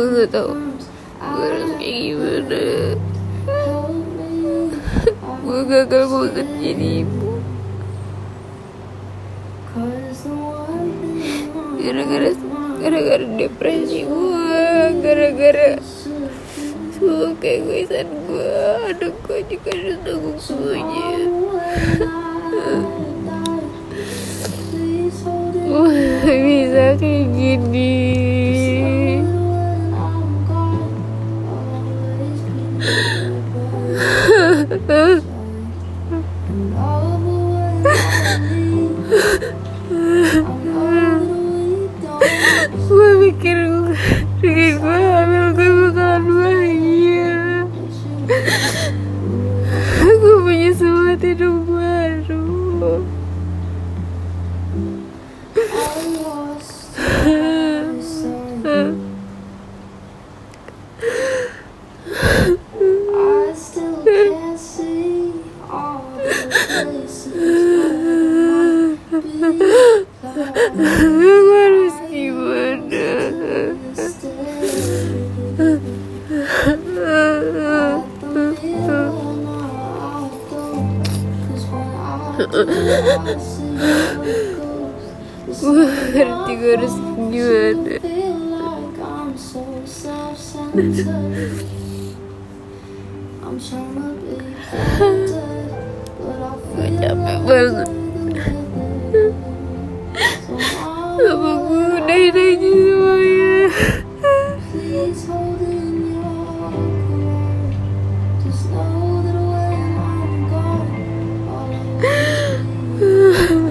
gue gak tau gue harus kayak gimana? Gue gagal banget jadi ibu. Gara-gara gara-gara depresi gue gara-gara semua keegoisan gue aduh gue juga harus tanggung semuanya Wah, bisa kayak gini gue hamil gue gue harus gimana gue ngerti gue harus gimana gue capek banget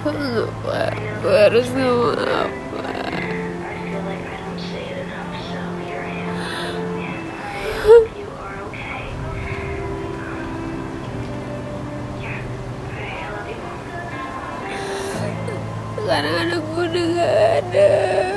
aku lupa harus ngomong apa karena anak gue udah gak ada.